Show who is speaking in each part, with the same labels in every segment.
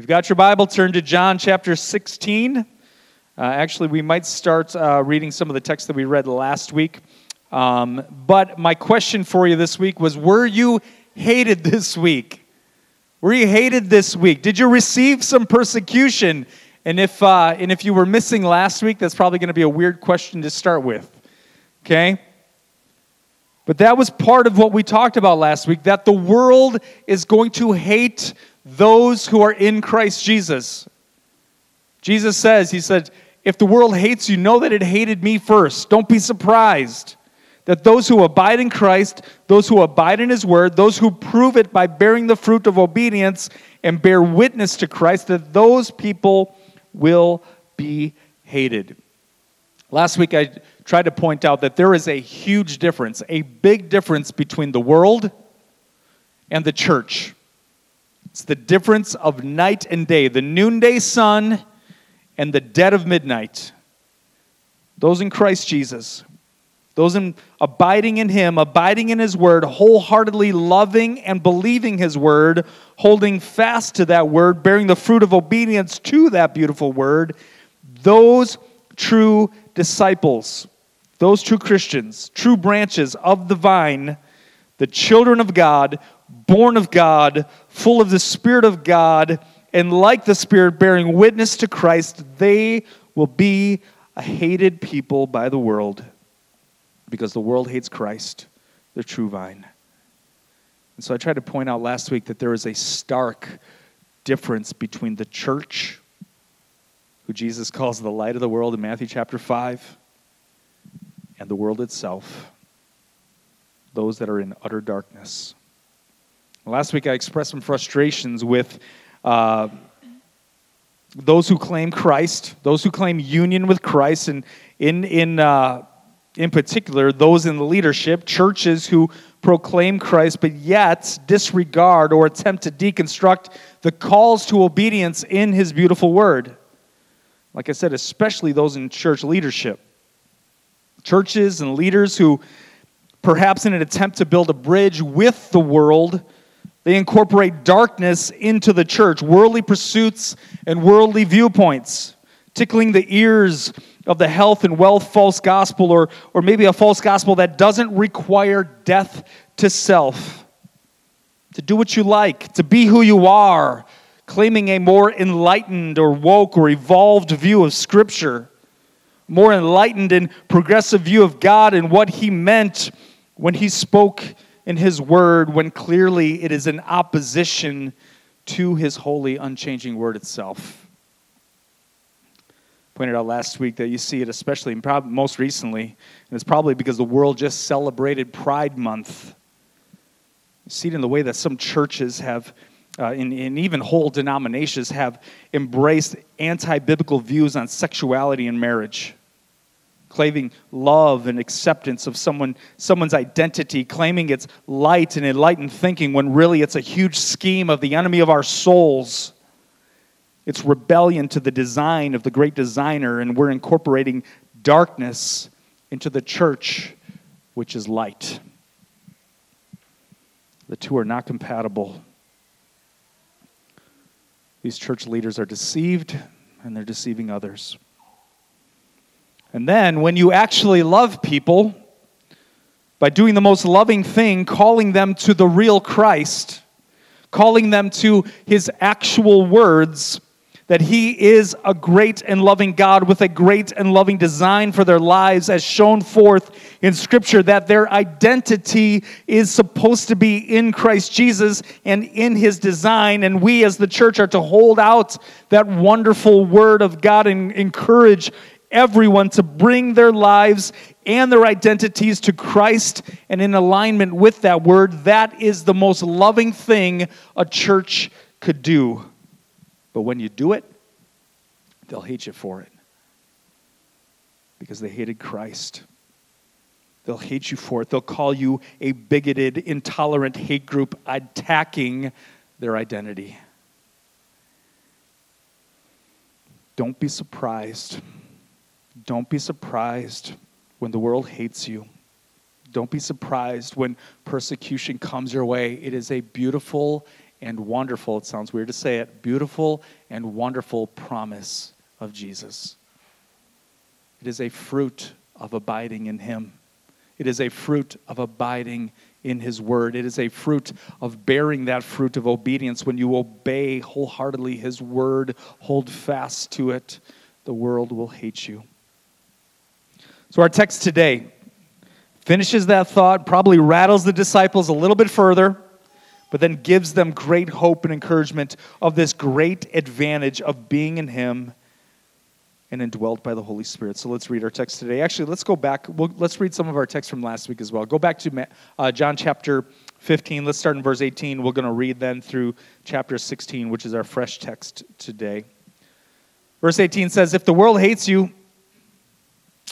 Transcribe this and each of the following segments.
Speaker 1: you've got your Bible, turn to John chapter 16. Uh, actually, we might start uh, reading some of the text that we read last week. Um, but my question for you this week was Were you hated this week? Were you hated this week? Did you receive some persecution? And if, uh, and if you were missing last week, that's probably going to be a weird question to start with. Okay? But that was part of what we talked about last week that the world is going to hate those who are in Christ Jesus. Jesus says, He said, if the world hates you, know that it hated me first. Don't be surprised that those who abide in Christ, those who abide in His Word, those who prove it by bearing the fruit of obedience and bear witness to Christ, that those people will be hated. Last week I tried to point out that there is a huge difference, a big difference between the world and the church. It's the difference of night and day, the noonday sun and the dead of midnight. Those in Christ Jesus, those in abiding in Him, abiding in His Word, wholeheartedly loving and believing His Word, holding fast to that Word, bearing the fruit of obedience to that beautiful Word, those true disciples, those true Christians, true branches of the vine, the children of God born of God, full of the Spirit of God, and like the Spirit, bearing witness to Christ, they will be a hated people by the world because the world hates Christ, the true vine. And so I tried to point out last week that there is a stark difference between the church, who Jesus calls the light of the world in Matthew chapter 5, and the world itself, those that are in utter darkness. Last week I expressed some frustrations with uh, those who claim Christ, those who claim union with Christ, and in, in, uh, in particular, those in the leadership, churches who proclaim Christ but yet disregard or attempt to deconstruct the calls to obedience in His beautiful word. Like I said, especially those in church leadership. Churches and leaders who, perhaps in an attempt to build a bridge with the world, they incorporate darkness into the church, worldly pursuits and worldly viewpoints, tickling the ears of the health and wealth false gospel, or, or maybe a false gospel that doesn't require death to self. To do what you like, to be who you are, claiming a more enlightened or woke or evolved view of Scripture, more enlightened and progressive view of God and what He meant when He spoke in His Word when clearly it is in opposition to His holy, unchanging Word itself. Pointed out last week that you see it especially, and probably most recently, and it's probably because the world just celebrated Pride Month. You see it in the way that some churches have, uh, and even whole denominations have embraced anti biblical views on sexuality and marriage claiming love and acceptance of someone, someone's identity, claiming it's light and enlightened thinking when really it's a huge scheme of the enemy of our souls. It's rebellion to the design of the great designer, and we're incorporating darkness into the church, which is light. The two are not compatible. These church leaders are deceived, and they're deceiving others. And then, when you actually love people, by doing the most loving thing, calling them to the real Christ, calling them to his actual words, that he is a great and loving God with a great and loving design for their lives, as shown forth in Scripture, that their identity is supposed to be in Christ Jesus and in his design. And we, as the church, are to hold out that wonderful word of God and encourage everyone to bring their lives and their identities to Christ and in alignment with that word. That is the most loving thing a church could do. But when you do it, they'll hate you for it because they hated Christ. They'll hate you for it. They'll call you a bigoted, intolerant hate group attacking their identity. Don't be surprised don't be surprised when the world hates you. Don't be surprised when persecution comes your way. It is a beautiful and wonderful, it sounds weird to say it, beautiful and wonderful promise of Jesus. It is a fruit of abiding in Him. It is a fruit of abiding in His Word. It is a fruit of bearing that fruit of obedience when you obey wholeheartedly His Word, hold fast to it. The world will hate you. So, our text today finishes that thought, probably rattles the disciples a little bit further, but then gives them great hope and encouragement of this great advantage of being in Him and indwelt by the Holy Spirit. So let's read our text today. Actually, let's go back. We'll, let's read some of our text from last week as well. Go back to uh, John chapter 15. Let's start in verse 18. We're going to read then through chapter 16, which is our fresh text today. Verse 18 says, If the world hates you,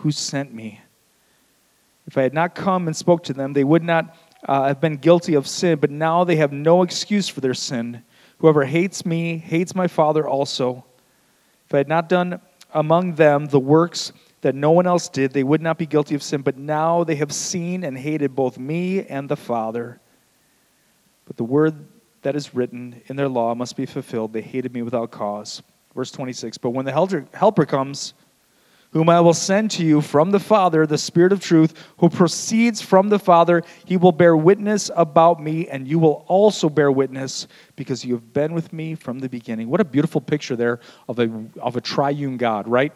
Speaker 1: who sent me. If I had not come and spoke to them, they would not uh, have been guilty of sin, but now they have no excuse for their sin. Whoever hates me hates my Father also. If I had not done among them the works that no one else did, they would not be guilty of sin, but now they have seen and hated both me and the Father. But the word that is written in their law must be fulfilled. They hated me without cause. Verse 26 But when the helper comes, whom I will send to you from the Father, the Spirit of truth, who proceeds from the Father. He will bear witness about me, and you will also bear witness because you have been with me from the beginning. What a beautiful picture there of a, of a triune God, right?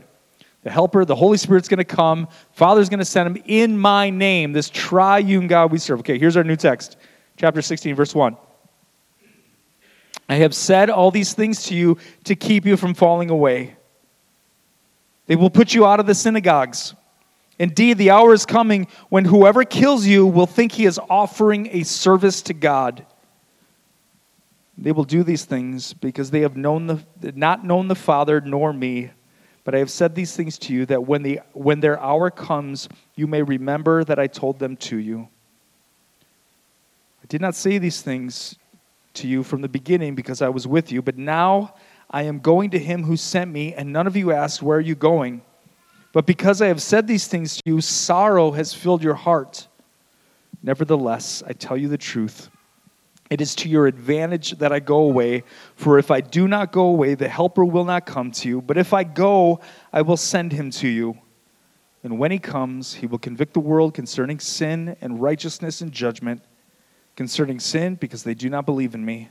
Speaker 1: The Helper, the Holy Spirit's going to come. Father's going to send him in my name, this triune God we serve. Okay, here's our new text, chapter 16, verse 1. I have said all these things to you to keep you from falling away. They will put you out of the synagogues. Indeed, the hour is coming when whoever kills you will think he is offering a service to God. They will do these things because they have known the, not known the Father nor me. But I have said these things to you that when, the, when their hour comes, you may remember that I told them to you. I did not say these things to you from the beginning because I was with you, but now I am going to him who sent me, and none of you asked, Where are you going? But because I have said these things to you, sorrow has filled your heart. Nevertheless, I tell you the truth. It is to your advantage that I go away, for if I do not go away, the Helper will not come to you. But if I go, I will send him to you. And when he comes, he will convict the world concerning sin and righteousness and judgment. Concerning sin, because they do not believe in me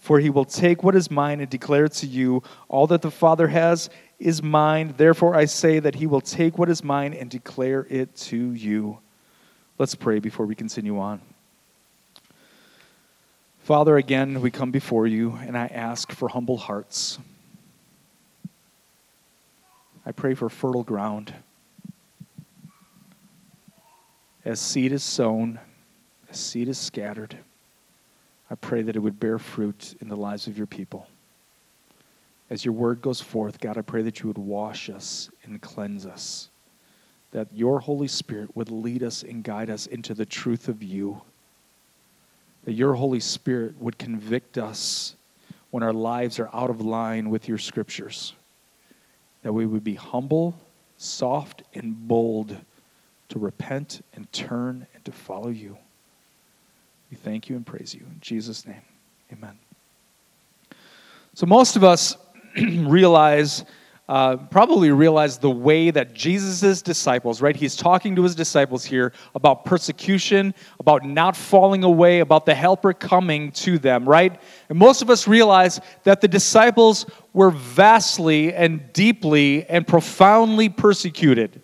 Speaker 1: for he will take what is mine and declare it to you. All that the Father has is mine. Therefore, I say that he will take what is mine and declare it to you. Let's pray before we continue on. Father, again, we come before you and I ask for humble hearts. I pray for fertile ground. As seed is sown, as seed is scattered. I pray that it would bear fruit in the lives of your people. As your word goes forth, God, I pray that you would wash us and cleanse us, that your Holy Spirit would lead us and guide us into the truth of you, that your Holy Spirit would convict us when our lives are out of line with your scriptures, that we would be humble, soft, and bold to repent and turn and to follow you. We thank you and praise you. In Jesus' name, amen. So, most of us realize uh, probably realize the way that Jesus' disciples, right? He's talking to his disciples here about persecution, about not falling away, about the helper coming to them, right? And most of us realize that the disciples were vastly and deeply and profoundly persecuted.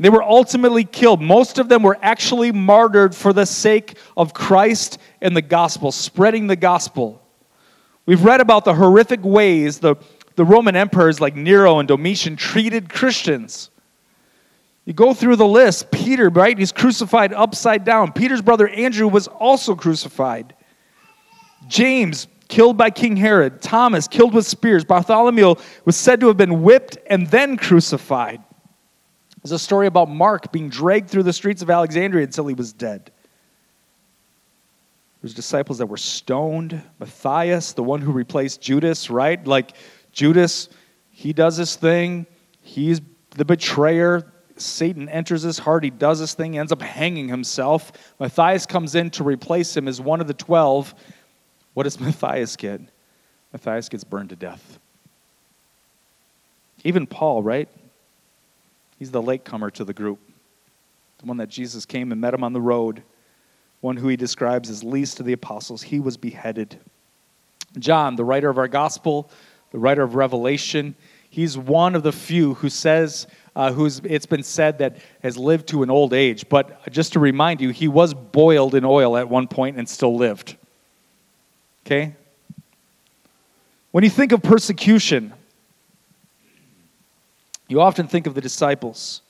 Speaker 1: They were ultimately killed. Most of them were actually martyred for the sake of Christ and the gospel, spreading the gospel. We've read about the horrific ways the, the Roman emperors like Nero and Domitian treated Christians. You go through the list. Peter, right? He's crucified upside down. Peter's brother Andrew was also crucified. James, killed by King Herod. Thomas, killed with spears. Bartholomew was said to have been whipped and then crucified. There's a story about Mark being dragged through the streets of Alexandria until he was dead. There's disciples that were stoned. Matthias, the one who replaced Judas, right? Like Judas, he does his thing. He's the betrayer. Satan enters his heart. He does his thing. Ends up hanging himself. Matthias comes in to replace him as one of the twelve. What does Matthias get? Matthias gets burned to death. Even Paul, right? He's the latecomer to the group, the one that Jesus came and met him on the road, one who he describes as least of the apostles. He was beheaded. John, the writer of our gospel, the writer of Revelation, he's one of the few who says, uh, who's it's been said that has lived to an old age. But just to remind you, he was boiled in oil at one point and still lived. Okay? When you think of persecution, you often think of the disciples.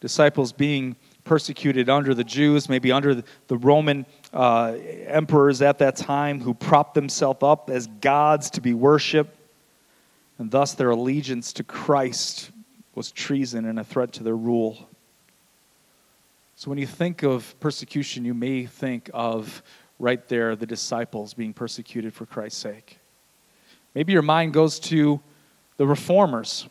Speaker 1: Disciples being persecuted under the Jews, maybe under the Roman uh, emperors at that time who propped themselves up as gods to be worshiped, and thus their allegiance to Christ was treason and a threat to their rule. So when you think of persecution, you may think of right there the disciples being persecuted for Christ's sake. Maybe your mind goes to the reformers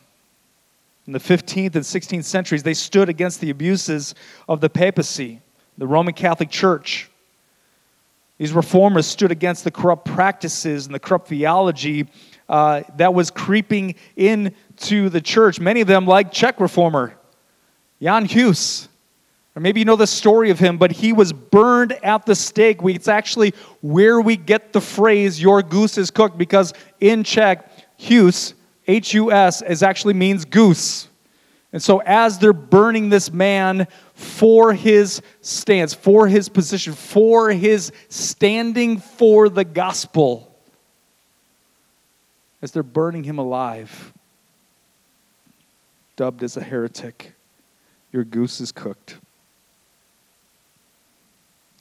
Speaker 1: in the 15th and 16th centuries, they stood against the abuses of the papacy, the Roman Catholic Church. These reformers stood against the corrupt practices and the corrupt theology uh, that was creeping into the church. Many of them, like Czech reformer Jan Hus. Or maybe you know the story of him, but he was burned at the stake. It's actually where we get the phrase, your goose is cooked, because in Czech, Hus H U S, is actually means goose. And so, as they're burning this man for his stance, for his position, for his standing for the gospel, as they're burning him alive, dubbed as a heretic, your goose is cooked.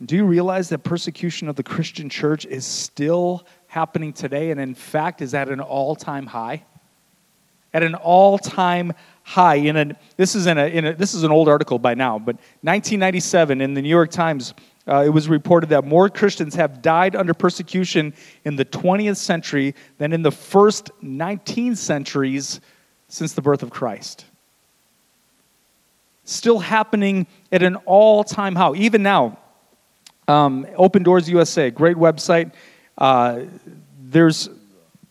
Speaker 1: Do you realize that persecution of the Christian church is still happening today and, in fact, is at an all time high? At an all-time high. In a, this, is in a, in a, this is an old article by now, but 1997 in the New York Times, uh, it was reported that more Christians have died under persecution in the 20th century than in the first 19 centuries since the birth of Christ. Still happening at an all-time high. Even now, um, Open Doors USA, great website. Uh, there's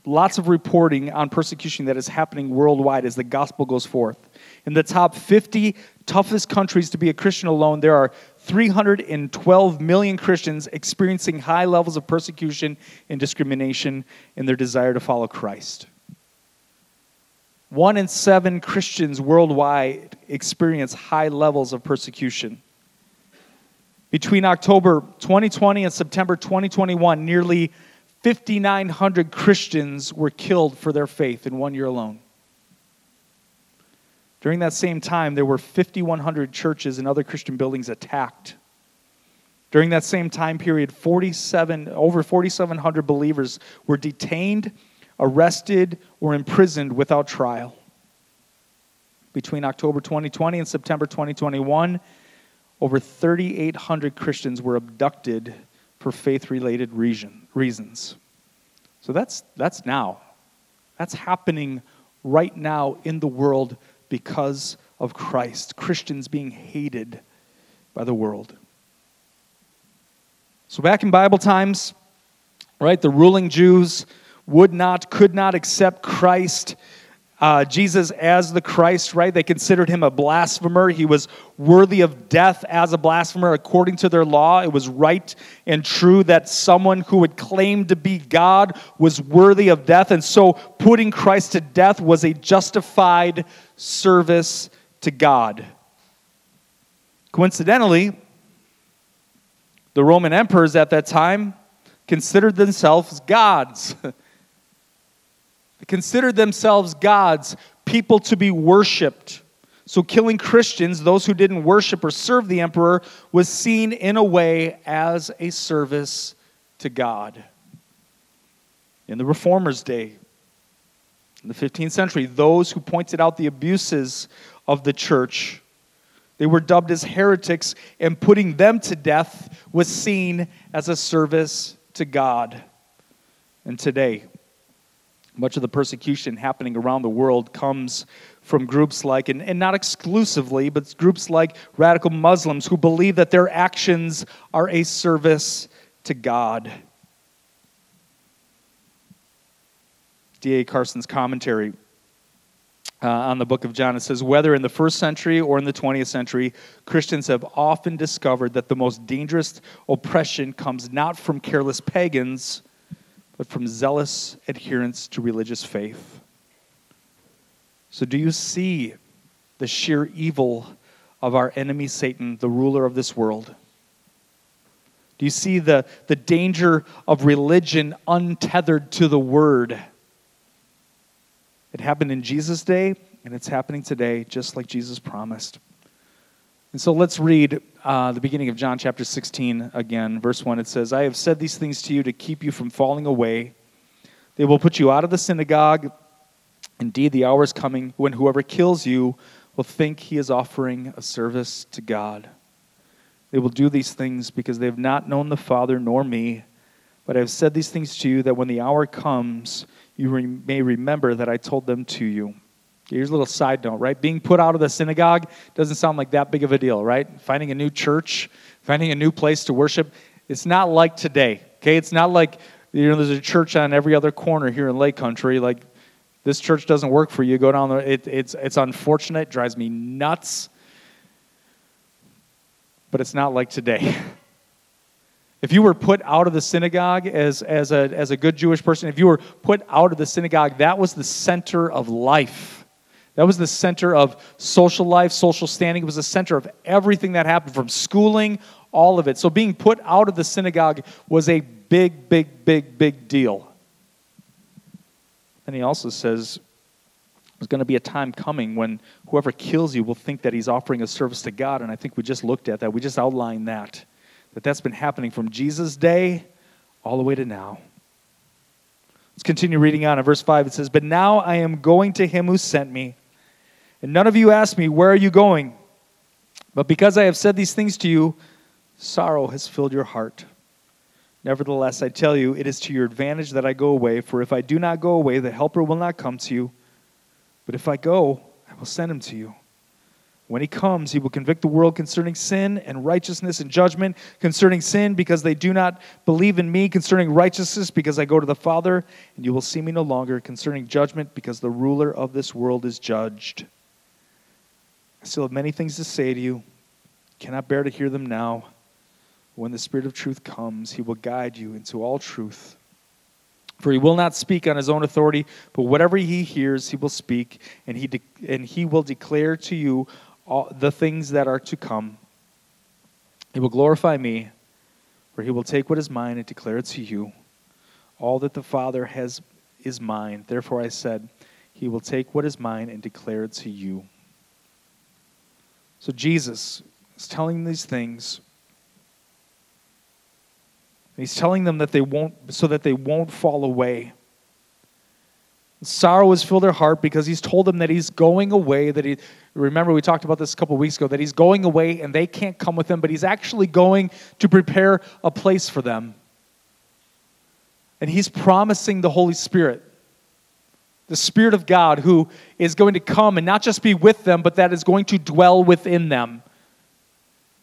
Speaker 1: lots of reporting on persecution that is happening worldwide as the gospel goes forth. In the top 50 toughest countries to be a Christian alone, there are 312 million Christians experiencing high levels of persecution and discrimination in their desire to follow Christ. One in seven Christians worldwide experience high levels of persecution. Between October 2020 and September 2021, nearly 5,900 Christians were killed for their faith in one year alone. During that same time, there were 5,100 churches and other Christian buildings attacked. During that same time period, 47, over 4,700 believers were detained, arrested, or imprisoned without trial. Between October 2020 and September 2021, over 3,800 Christians were abducted for faith related reasons. So that's, that's now. That's happening right now in the world because of Christ. Christians being hated by the world. So back in Bible times, right, the ruling Jews would not, could not accept Christ uh, Jesus as the Christ, right? They considered him a blasphemer. He was worthy of death as a blasphemer according to their law. It was right and true that someone who would claim to be God was worthy of death. And so putting Christ to death was a justified service to God. Coincidentally, the Roman emperors at that time considered themselves gods. They considered themselves gods, people to be worshiped. So, killing Christians, those who didn't worship or serve the emperor, was seen in a way as a service to God. In the Reformers' day, in the 15th century, those who pointed out the abuses of the church, they were dubbed as heretics, and putting them to death was seen as a service to God. And today, much of the persecution happening around the world comes from groups like, and, and not exclusively, but groups like radical Muslims who believe that their actions are a service to God. D.A. Carson's commentary uh, on the book of John. It says, whether in the first century or in the 20th century, Christians have often discovered that the most dangerous oppression comes not from careless pagans, but from zealous adherence to religious faith. So, do you see the sheer evil of our enemy Satan, the ruler of this world? Do you see the, the danger of religion untethered to the word? It happened in Jesus' day, and it's happening today, just like Jesus promised. And so let's read uh, the beginning of John chapter 16 again. Verse 1 it says, I have said these things to you to keep you from falling away. They will put you out of the synagogue. Indeed, the hour is coming when whoever kills you will think he is offering a service to God. They will do these things because they have not known the Father nor me. But I have said these things to you that when the hour comes, you re- may remember that I told them to you. Here's a little side note, right? Being put out of the synagogue doesn't sound like that big of a deal, right? Finding a new church, finding a new place to worship. It's not like today, okay? It's not like, you know, there's a church on every other corner here in Lake Country. Like, this church doesn't work for you. Go down there. It, it's, it's unfortunate, drives me nuts. But it's not like today. If you were put out of the synagogue as, as, a, as a good Jewish person, if you were put out of the synagogue, that was the center of life that was the center of social life, social standing. It was the center of everything that happened from schooling, all of it. So being put out of the synagogue was a big, big, big, big deal. And he also says there's going to be a time coming when whoever kills you will think that he's offering a service to God. And I think we just looked at that. We just outlined that. That that's been happening from Jesus' day all the way to now. Let's continue reading on in verse 5. It says, But now I am going to him who sent me and none of you ask me, Where are you going? But because I have said these things to you, sorrow has filled your heart. Nevertheless, I tell you, it is to your advantage that I go away, for if I do not go away, the Helper will not come to you. But if I go, I will send him to you. When he comes, he will convict the world concerning sin and righteousness and judgment. Concerning sin, because they do not believe in me. Concerning righteousness, because I go to the Father, and you will see me no longer. Concerning judgment, because the ruler of this world is judged. I still have many things to say to you. Cannot bear to hear them now. When the Spirit of truth comes, he will guide you into all truth. For he will not speak on his own authority, but whatever he hears, he will speak, and he, de- and he will declare to you all the things that are to come. He will glorify me, for he will take what is mine and declare it to you. All that the Father has is mine. Therefore I said, He will take what is mine and declare it to you. So Jesus is telling these things. He's telling them that they won't, so that they won't fall away. Sorrow has filled their heart because he's told them that he's going away. That he, remember, we talked about this a couple weeks ago, that he's going away and they can't come with him, but he's actually going to prepare a place for them. And he's promising the Holy Spirit the Spirit of God who is going to come and not just be with them, but that is going to dwell within them.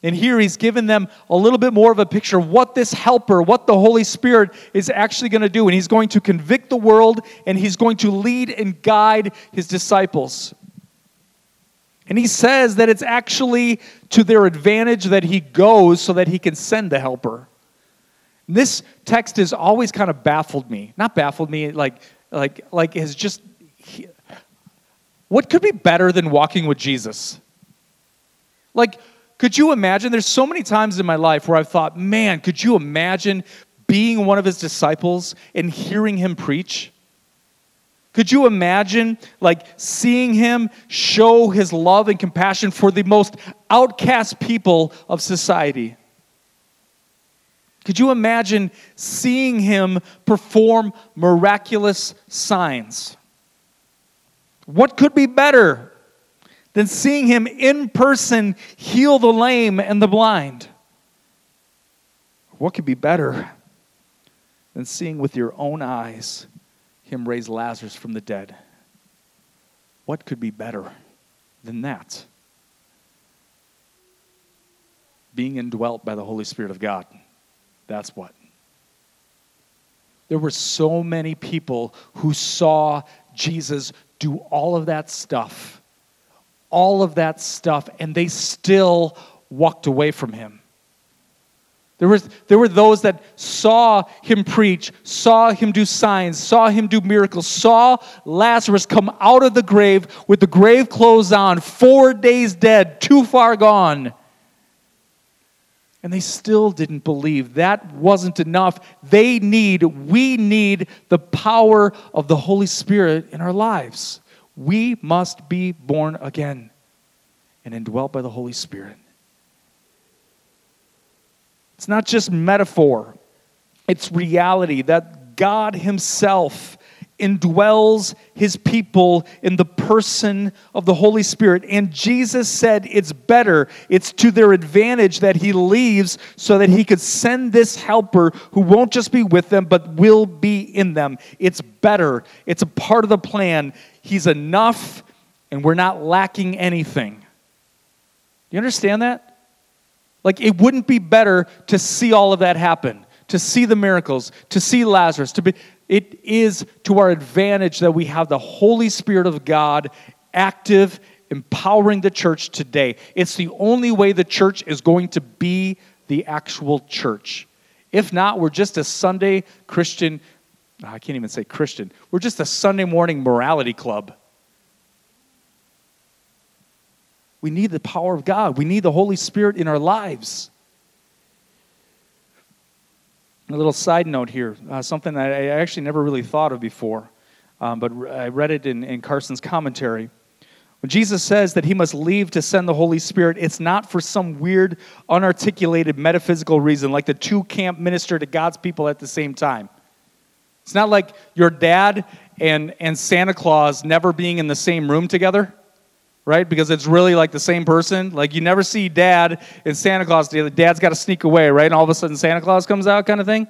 Speaker 1: And here he's given them a little bit more of a picture of what this helper, what the Holy Spirit is actually going to do. And he's going to convict the world and he's going to lead and guide his disciples. And he says that it's actually to their advantage that he goes so that he can send the helper. This text has always kind of baffled me. Not baffled me, like, like, like has just. What could be better than walking with Jesus? Like, could you imagine? There's so many times in my life where I've thought, man, could you imagine being one of his disciples and hearing him preach? Could you imagine like seeing him show his love and compassion for the most outcast people of society? Could you imagine seeing him perform miraculous signs? What could be better than seeing him in person heal the lame and the blind. What could be better than seeing with your own eyes him raise Lazarus from the dead? What could be better than that? Being indwelt by the Holy Spirit of God. That's what. There were so many people who saw Jesus do all of that stuff all of that stuff, and they still walked away from him. There, was, there were those that saw him preach, saw him do signs, saw him do miracles, saw Lazarus come out of the grave with the grave clothes on, four days dead, too far gone. And they still didn't believe. That wasn't enough. They need, we need the power of the Holy Spirit in our lives. We must be born again and indwelt by the Holy Spirit. It's not just metaphor, it's reality that God Himself indwells his people in the person of the Holy Spirit. And Jesus said it's better, it's to their advantage that he leaves so that he could send this helper who won't just be with them, but will be in them. It's better, it's a part of the plan. He's enough, and we're not lacking anything. You understand that? Like, it wouldn't be better to see all of that happen, to see the miracles, to see Lazarus, to be. It is to our advantage that we have the Holy Spirit of God active, empowering the church today. It's the only way the church is going to be the actual church. If not, we're just a Sunday Christian ah, I can't even say Christian. We're just a Sunday morning morality club. We need the power of God, we need the Holy Spirit in our lives. A little side note here uh, something that I actually never really thought of before, um, but I read it in, in Carson's commentary. When Jesus says that he must leave to send the Holy Spirit, it's not for some weird, unarticulated metaphysical reason, like the two can't minister to God's people at the same time. It's not like your dad and, and Santa Claus never being in the same room together, right? Because it's really like the same person. Like you never see dad and Santa Claus together. Dad's got to sneak away, right? And all of a sudden Santa Claus comes out, kind of thing.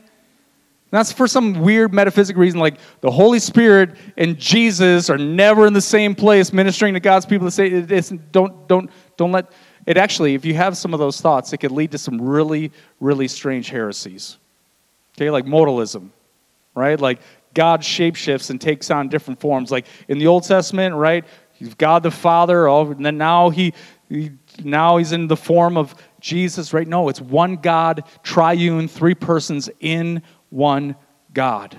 Speaker 1: That's for some weird metaphysical reason, like the Holy Spirit and Jesus are never in the same place ministering to God's people. To say, it's, don't, don't, don't let it actually. If you have some of those thoughts, it could lead to some really, really strange heresies. Okay, like modalism right? Like God shapeshifts and takes on different forms. Like in the Old Testament, right? He's God the Father, and then now he, he now he's in the form of Jesus, right? No, it's one God, triune, three persons in one God.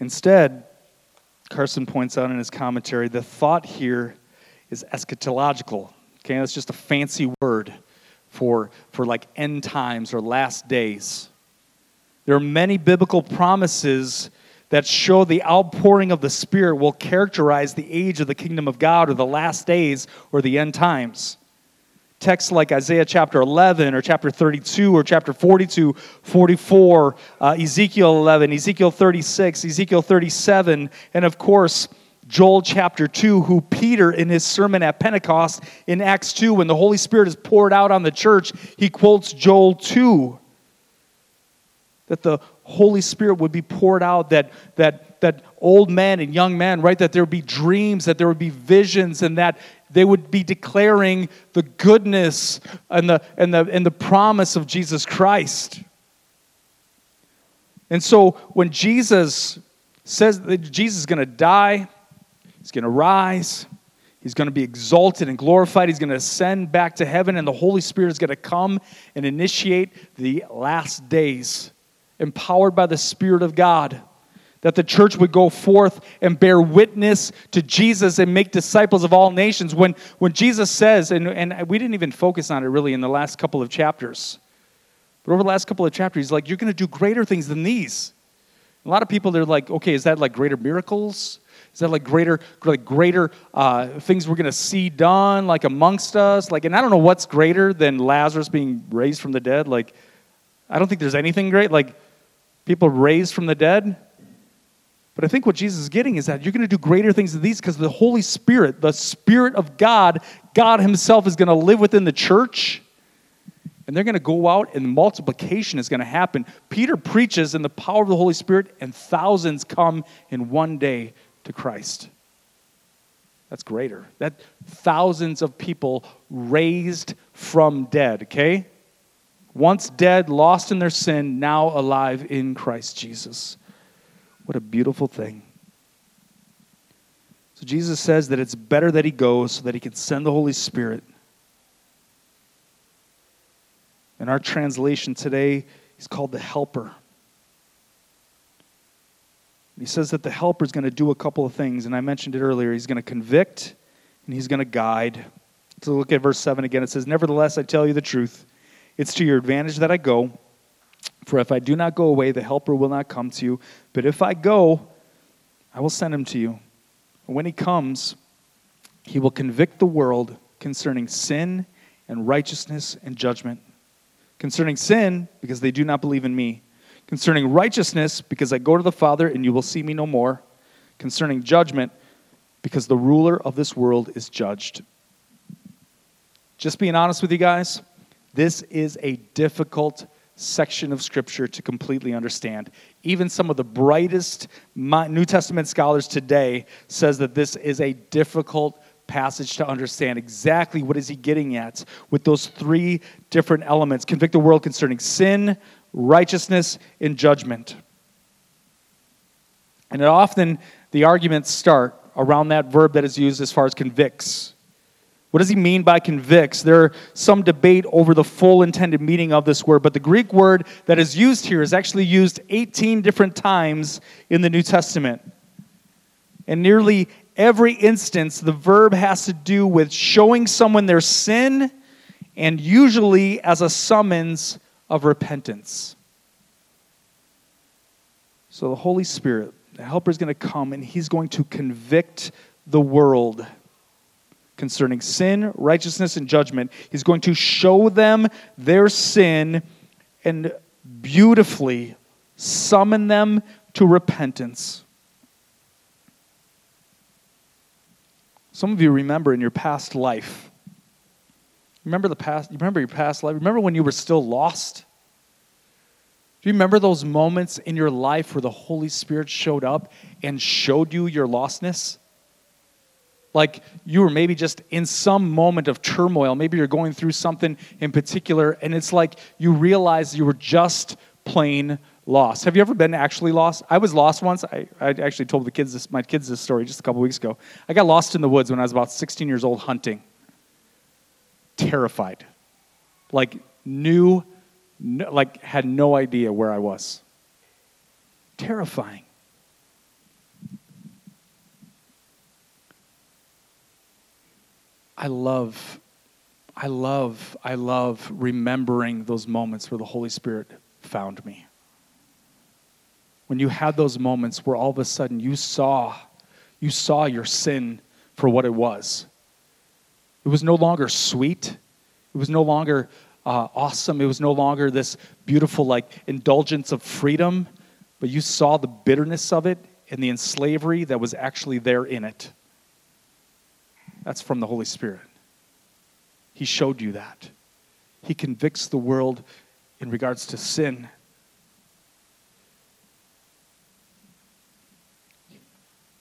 Speaker 1: Instead, Carson points out in his commentary, the thought here is eschatological. Okay, that's just a fancy word for, for like end times or last days. There are many biblical promises that show the outpouring of the Spirit will characterize the age of the kingdom of God or the last days or the end times. Texts like Isaiah chapter 11 or chapter 32 or chapter 42, 44, uh, Ezekiel 11, Ezekiel 36, Ezekiel 37, and of course, Joel chapter 2, who Peter, in his sermon at Pentecost in Acts 2, when the Holy Spirit is poured out on the church, he quotes Joel 2 that the Holy Spirit would be poured out, that, that, that old men and young men, right, that there would be dreams, that there would be visions, and that they would be declaring the goodness and the, and the, and the promise of Jesus Christ. And so when Jesus says that Jesus is going to die, he's going to rise, He's going to be exalted and glorified. He's going to ascend back to heaven, and the Holy Spirit is going to come and initiate the last days, empowered by the Spirit of God. That the church would go forth and bear witness to Jesus and make disciples of all nations. When, when Jesus says, and, and we didn't even focus on it really in the last couple of chapters, but over the last couple of chapters, he's like, You're going to do greater things than these. A lot of people, they're like, Okay, is that like greater miracles? Is that like greater, like greater uh, things we're going to see done, like amongst us? Like, and I don't know what's greater than Lazarus being raised from the dead. Like, I don't think there's anything great. Like, people raised from the dead. But I think what Jesus is getting is that you're going to do greater things than these because the Holy Spirit, the Spirit of God, God Himself is going to live within the church. And they're going to go out and multiplication is going to happen. Peter preaches in the power of the Holy Spirit, and thousands come in one day to Christ. That's greater. That thousands of people raised from dead, okay? Once dead, lost in their sin, now alive in Christ Jesus. What a beautiful thing. So Jesus says that it's better that he goes so that he can send the Holy Spirit. In our translation today, he's called the Helper. He says that the helper is going to do a couple of things, and I mentioned it earlier. He's going to convict and he's going to guide. So look at verse 7 again. It says, Nevertheless, I tell you the truth. It's to your advantage that I go. For if I do not go away, the helper will not come to you. But if I go, I will send him to you. And when he comes, he will convict the world concerning sin and righteousness and judgment. Concerning sin, because they do not believe in me Concerning righteousness, because I go to the Father and you will see me no more. Concerning judgment, because the ruler of this world is judged. Just being honest with you guys, this is a difficult section of Scripture to completely understand. Even some of the brightest New Testament scholars today says that this is a difficult passage to understand exactly what is he getting at with those three different elements convict the world concerning sin righteousness and judgment. And often the arguments start around that verb that is used as far as convicts. What does he mean by convicts? There some debate over the full intended meaning of this word, but the Greek word that is used here is actually used 18 different times in the New Testament. And nearly every instance, the verb has to do with showing someone their sin and usually as a summons of repentance. So the Holy Spirit, the Helper, is going to come and he's going to convict the world concerning sin, righteousness, and judgment. He's going to show them their sin and beautifully summon them to repentance. Some of you remember in your past life Remember the past? You remember your past life? Remember when you were still lost? Do you remember those moments in your life where the Holy Spirit showed up and showed you your lostness? Like you were maybe just in some moment of turmoil. Maybe you're going through something in particular, and it's like you realize you were just plain lost. Have you ever been actually lost? I was lost once. I, I actually told the kids this, my kids this story just a couple weeks ago. I got lost in the woods when I was about 16 years old hunting terrified. Like, knew, like, had no idea where I was. Terrifying. I love, I love, I love remembering those moments where the Holy Spirit found me. When you had those moments where all of a sudden you saw, you saw your sin for what it was it was no longer sweet. It was no longer uh, awesome. It was no longer this beautiful, like, indulgence of freedom, but you saw the bitterness of it and the enslavery that was actually there in it. That's from the Holy Spirit. He showed you that. He convicts the world in regards to sin.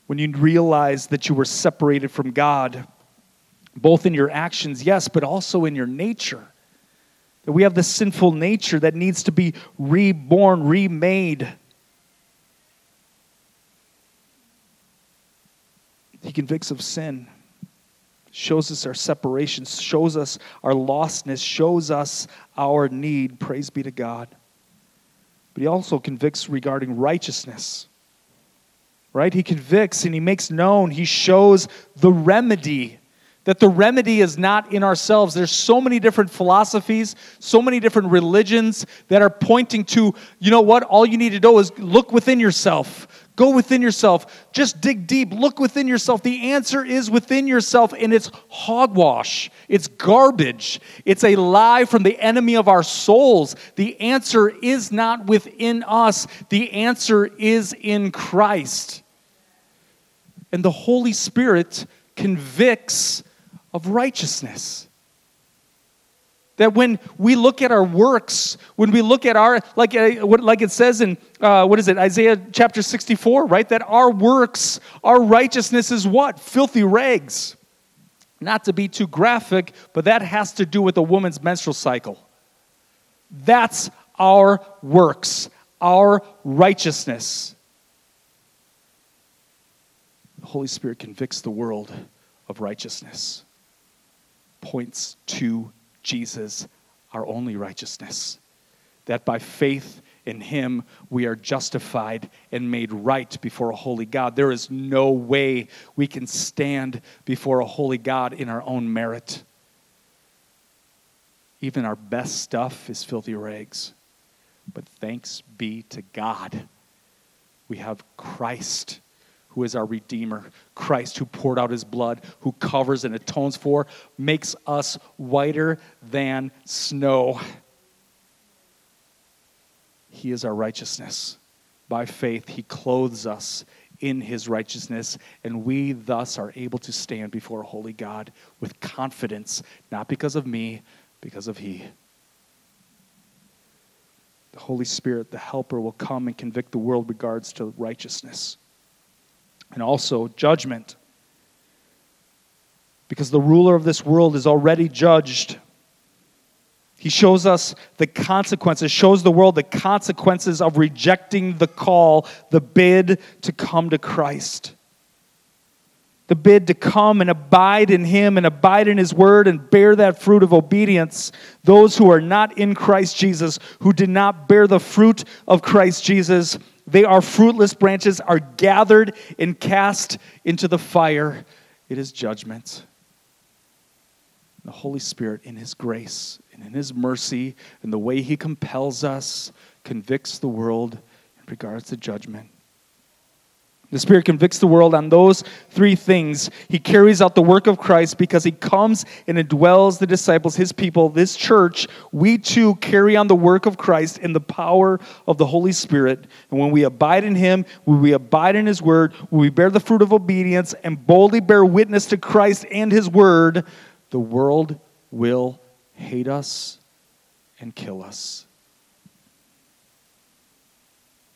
Speaker 1: When you realize that you were separated from God, both in your actions, yes, but also in your nature, that we have this sinful nature that needs to be reborn, remade. He convicts of sin shows us our separation, shows us our lostness, shows us our need. Praise be to God. But he also convicts regarding righteousness. Right? He convicts and he makes known, he shows the remedy that the remedy is not in ourselves. There's so many different philosophies, so many different religions that are pointing to, you know what, all you need to do is look within yourself. Go within yourself. Just dig deep. Look within yourself. The answer is within yourself, and it's hogwash. It's garbage. It's a lie from the enemy of our souls. The answer is not within us, the answer is in Christ. And the Holy Spirit convicts of righteousness. That when we look at our works, when we look at our, like, uh, like it says in, uh, what is it, Isaiah chapter 64, right? That our works, our righteousness is what? Filthy rags. Not to be too graphic, but that has to do with a woman's menstrual cycle. That's our works, our righteousness. The Holy Spirit convicts the world of righteousness points to Jesus, our only righteousness. That by faith in him we are justified and made right before a holy God. There is no way we can stand before a holy God in our own merit. Even our best stuff is filthy rags. But thanks be to God, we have Christ who is our Redeemer, Christ who poured out his blood, who covers and atones for, makes us whiter than snow. He is our righteousness. By faith, he clothes us in his righteousness, and we thus are able to stand before a holy God with confidence, not because of me, because of he. The Holy Spirit, the Helper, will come and convict the world regards to righteousness and also judgment. Because the ruler of this world is already judged. He shows us the consequences, shows the world the consequences of rejecting the call, the bid to come to Christ. The bid to come and abide in Him and abide in His Word and bear that fruit of obedience. Those who are not in Christ Jesus, who did not bear the fruit of Christ Jesus, they are fruitless branches, are gathered and cast into the fire. It is judgment. The Holy Spirit, in His grace and in His mercy and the way He compels us, convicts the world in regards to judgment. The Spirit convicts the world on those three things. He carries out the work of Christ because He comes and indwells the disciples, His people, this church. We too carry on the work of Christ in the power of the Holy Spirit. And when we abide in Him, when we abide in His Word, when we bear the fruit of obedience and boldly bear witness to Christ and His Word, the world will hate us and kill us.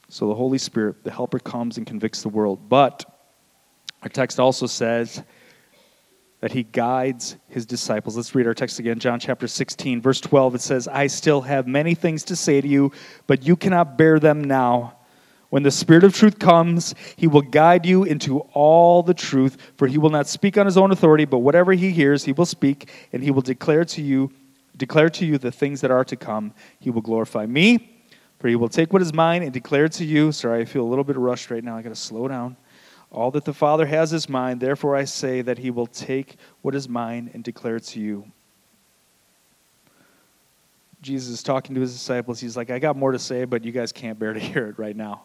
Speaker 1: So the Holy Spirit, the Helper, comes and convicts the world. But our text also says that he guides his disciples. Let's read our text again, John chapter 16, verse 12. It says, I still have many things to say to you, but you cannot bear them now. When the Spirit of truth comes, he will guide you into all the truth, for he will not speak on his own authority, but whatever he hears, he will speak, and he will declare to you declare to you the things that are to come. He will glorify me for he will take what is mine and declare it to you. Sorry, I feel a little bit rushed right now. I got to slow down. All that the Father has is mine. Therefore, I say that he will take what is mine and declare it to you. Jesus is talking to his disciples. He's like, I got more to say, but you guys can't bear to hear it right now.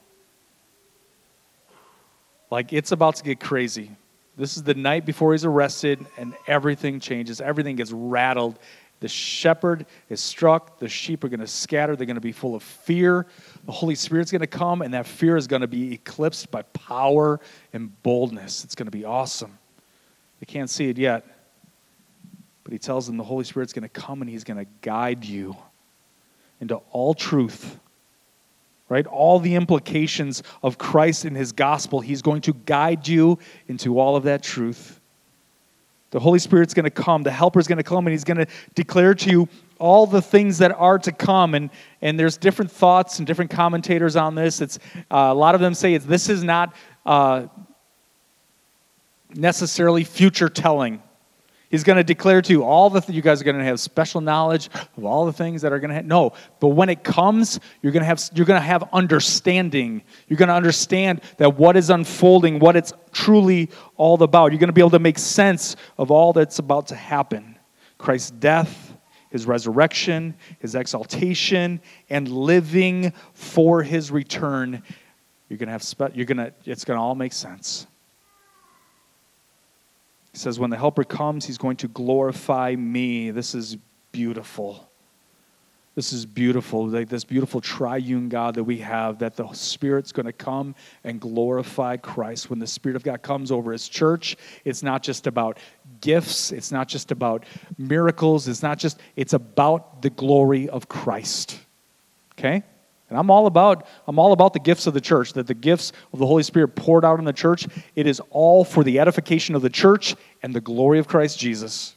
Speaker 1: Like, it's about to get crazy. This is the night before he's arrested, and everything changes. Everything gets rattled the shepherd is struck. The sheep are going to scatter. They're going to be full of fear. The Holy Spirit's going to come, and that fear is going to be eclipsed by power and boldness. It's going to be awesome. They can't see it yet, but he tells them the Holy Spirit's going to come and he's going to guide you into all truth right? All the implications of Christ and his gospel. He's going to guide you into all of that truth. The Holy Spirit's going to come, the Helper's going to come, and he's going to declare to you all the things that are to come. And, and there's different thoughts and different commentators on this. It's, uh, a lot of them say it's, this is not uh, necessarily future telling. He's going to declare to you all the th- you guys are going to have special knowledge of all the things that are going to happen. No, but when it comes, you're going to have you're going to have understanding. You're going to understand that what is unfolding, what it's truly all about. You're going to be able to make sense of all that's about to happen. Christ's death, his resurrection, his exaltation, and living for his return. You're going to have spe- you're going to it's going to all make sense. He says, When the Helper comes, he's going to glorify me. This is beautiful. This is beautiful. Like this beautiful triune God that we have, that the Spirit's going to come and glorify Christ. When the Spirit of God comes over His church, it's not just about gifts, it's not just about miracles, it's not just, it's about the glory of Christ. Okay? And I'm all about I'm all about the gifts of the church, that the gifts of the Holy Spirit poured out in the church, it is all for the edification of the church and the glory of Christ Jesus.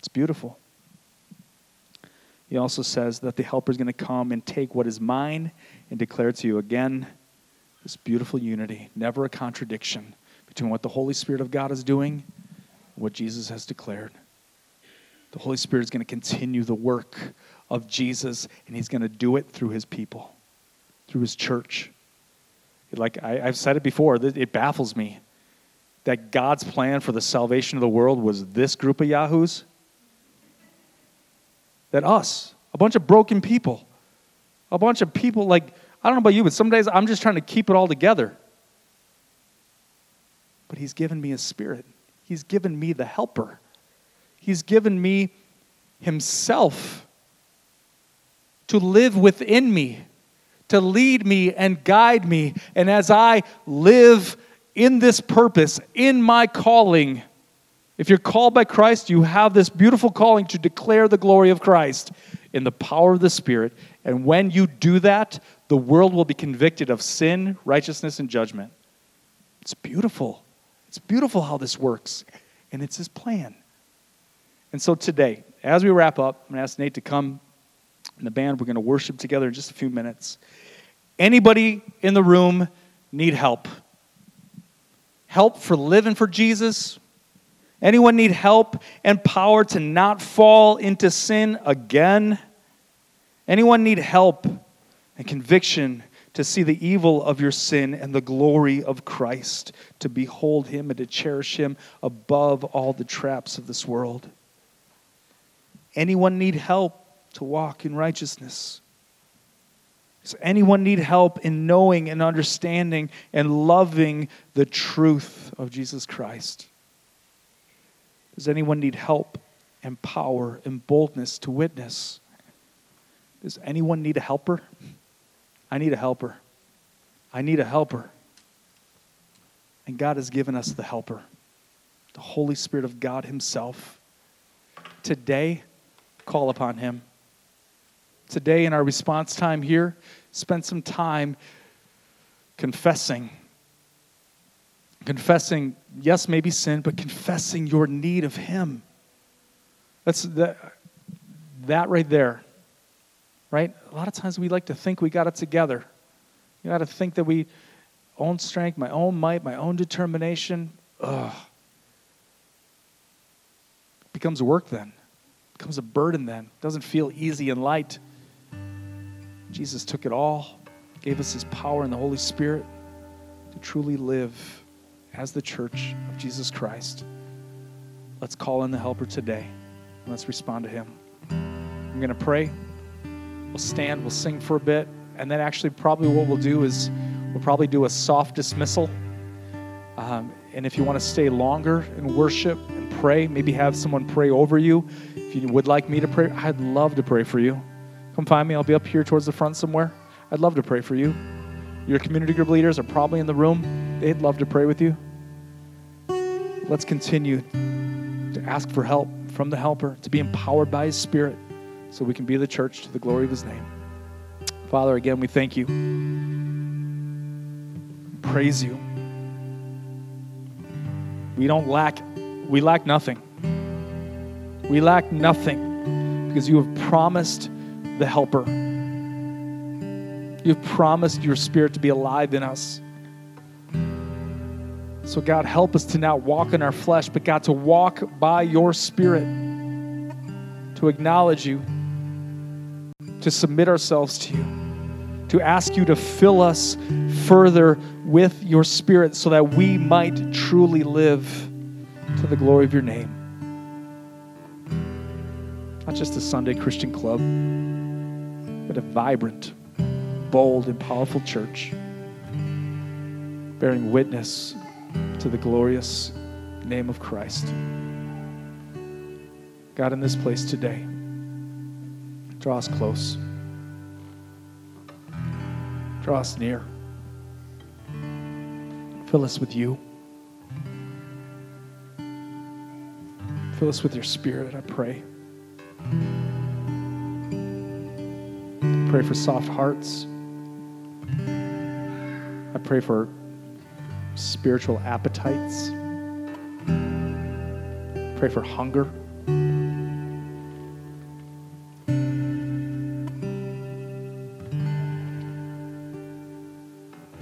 Speaker 1: It's beautiful. He also says that the helper is going to come and take what is mine and declare to you again this beautiful unity, never a contradiction between what the Holy Spirit of God is doing and what Jesus has declared. The Holy Spirit is going to continue the work of Jesus, and he's going to do it through his people, through his church. Like I, have said it before, it baffles me that God's plan for the salvation of the world was this group of Yahoos. That us, a bunch of broken people, a bunch of people like, I don't know about you, but some days I'm just trying to keep it all together. But He's given me a spirit, He's given me the helper, He's given me Himself to live within me, to lead me and guide me. And as I live in this purpose, in my calling, if you're called by Christ, you have this beautiful calling to declare the glory of Christ in the power of the Spirit. And when you do that, the world will be convicted of sin, righteousness, and judgment. It's beautiful. It's beautiful how this works. And it's His plan. And so today, as we wrap up, I'm going to ask Nate to come and the band, we're going to worship together in just a few minutes. Anybody in the room need help? Help for living for Jesus? Anyone need help and power to not fall into sin again? Anyone need help and conviction to see the evil of your sin and the glory of Christ, to behold him and to cherish him above all the traps of this world? Anyone need help to walk in righteousness. Does anyone need help in knowing and understanding and loving the truth of Jesus Christ? Does anyone need help and power and boldness to witness? Does anyone need a helper? I need a helper. I need a helper. And God has given us the helper, the Holy Spirit of God Himself. Today, call upon Him today in our response time here, spend some time confessing. Confessing, yes, maybe sin, but confessing your need of Him. That's that, that right there. Right? A lot of times we like to think we got it together. You got to think that we own strength, my own might, my own determination. Ugh. becomes work then. becomes a burden then. doesn't feel easy and light. Jesus took it all, gave us his power and the Holy Spirit to truly live as the church of Jesus Christ. Let's call in the helper today and let's respond to him. I'm going to pray. We'll stand, we'll sing for a bit, and then actually, probably what we'll do is we'll probably do a soft dismissal. Um, and if you want to stay longer and worship and pray, maybe have someone pray over you. If you would like me to pray, I'd love to pray for you. Come find me. I'll be up here towards the front somewhere. I'd love to pray for you. Your community group leaders are probably in the room. They'd love to pray with you. Let's continue to ask for help from the helper, to be empowered by his spirit so we can be the church to the glory of his name. Father, again, we thank you. Praise you. We don't lack, we lack nothing. We lack nothing because you have promised the helper. You've promised your spirit to be alive in us. So, God, help us to not walk in our flesh, but God, to walk by your spirit, to acknowledge you, to submit ourselves to you, to ask you to fill us further with your spirit so that we might truly live to the glory of your name. Not just a Sunday Christian club, but a vibrant, bold, and powerful church bearing witness to the glorious name of Christ. God, in this place today, draw us close, draw us near, fill us with you. Fill us with your spirit, I pray. I pray for soft hearts. I pray for spiritual appetites. Pray for hunger.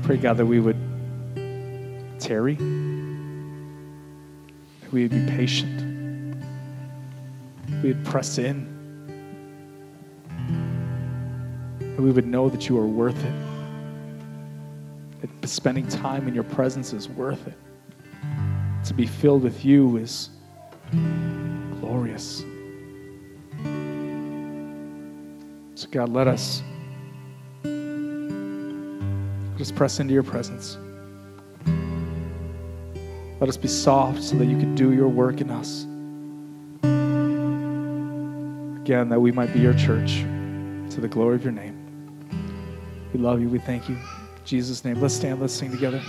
Speaker 1: Pray, God, that we would tarry, that we would be patient, we would press in, that we would know that you are worth it that spending time in your presence is worth it. To be filled with you is glorious. So, God, let us just press into your presence. Let us be soft so that you can do your work in us. Again, that we might be your church to the glory of your name. We love you. We thank you. Jesus' name. Let's stand, let's sing together.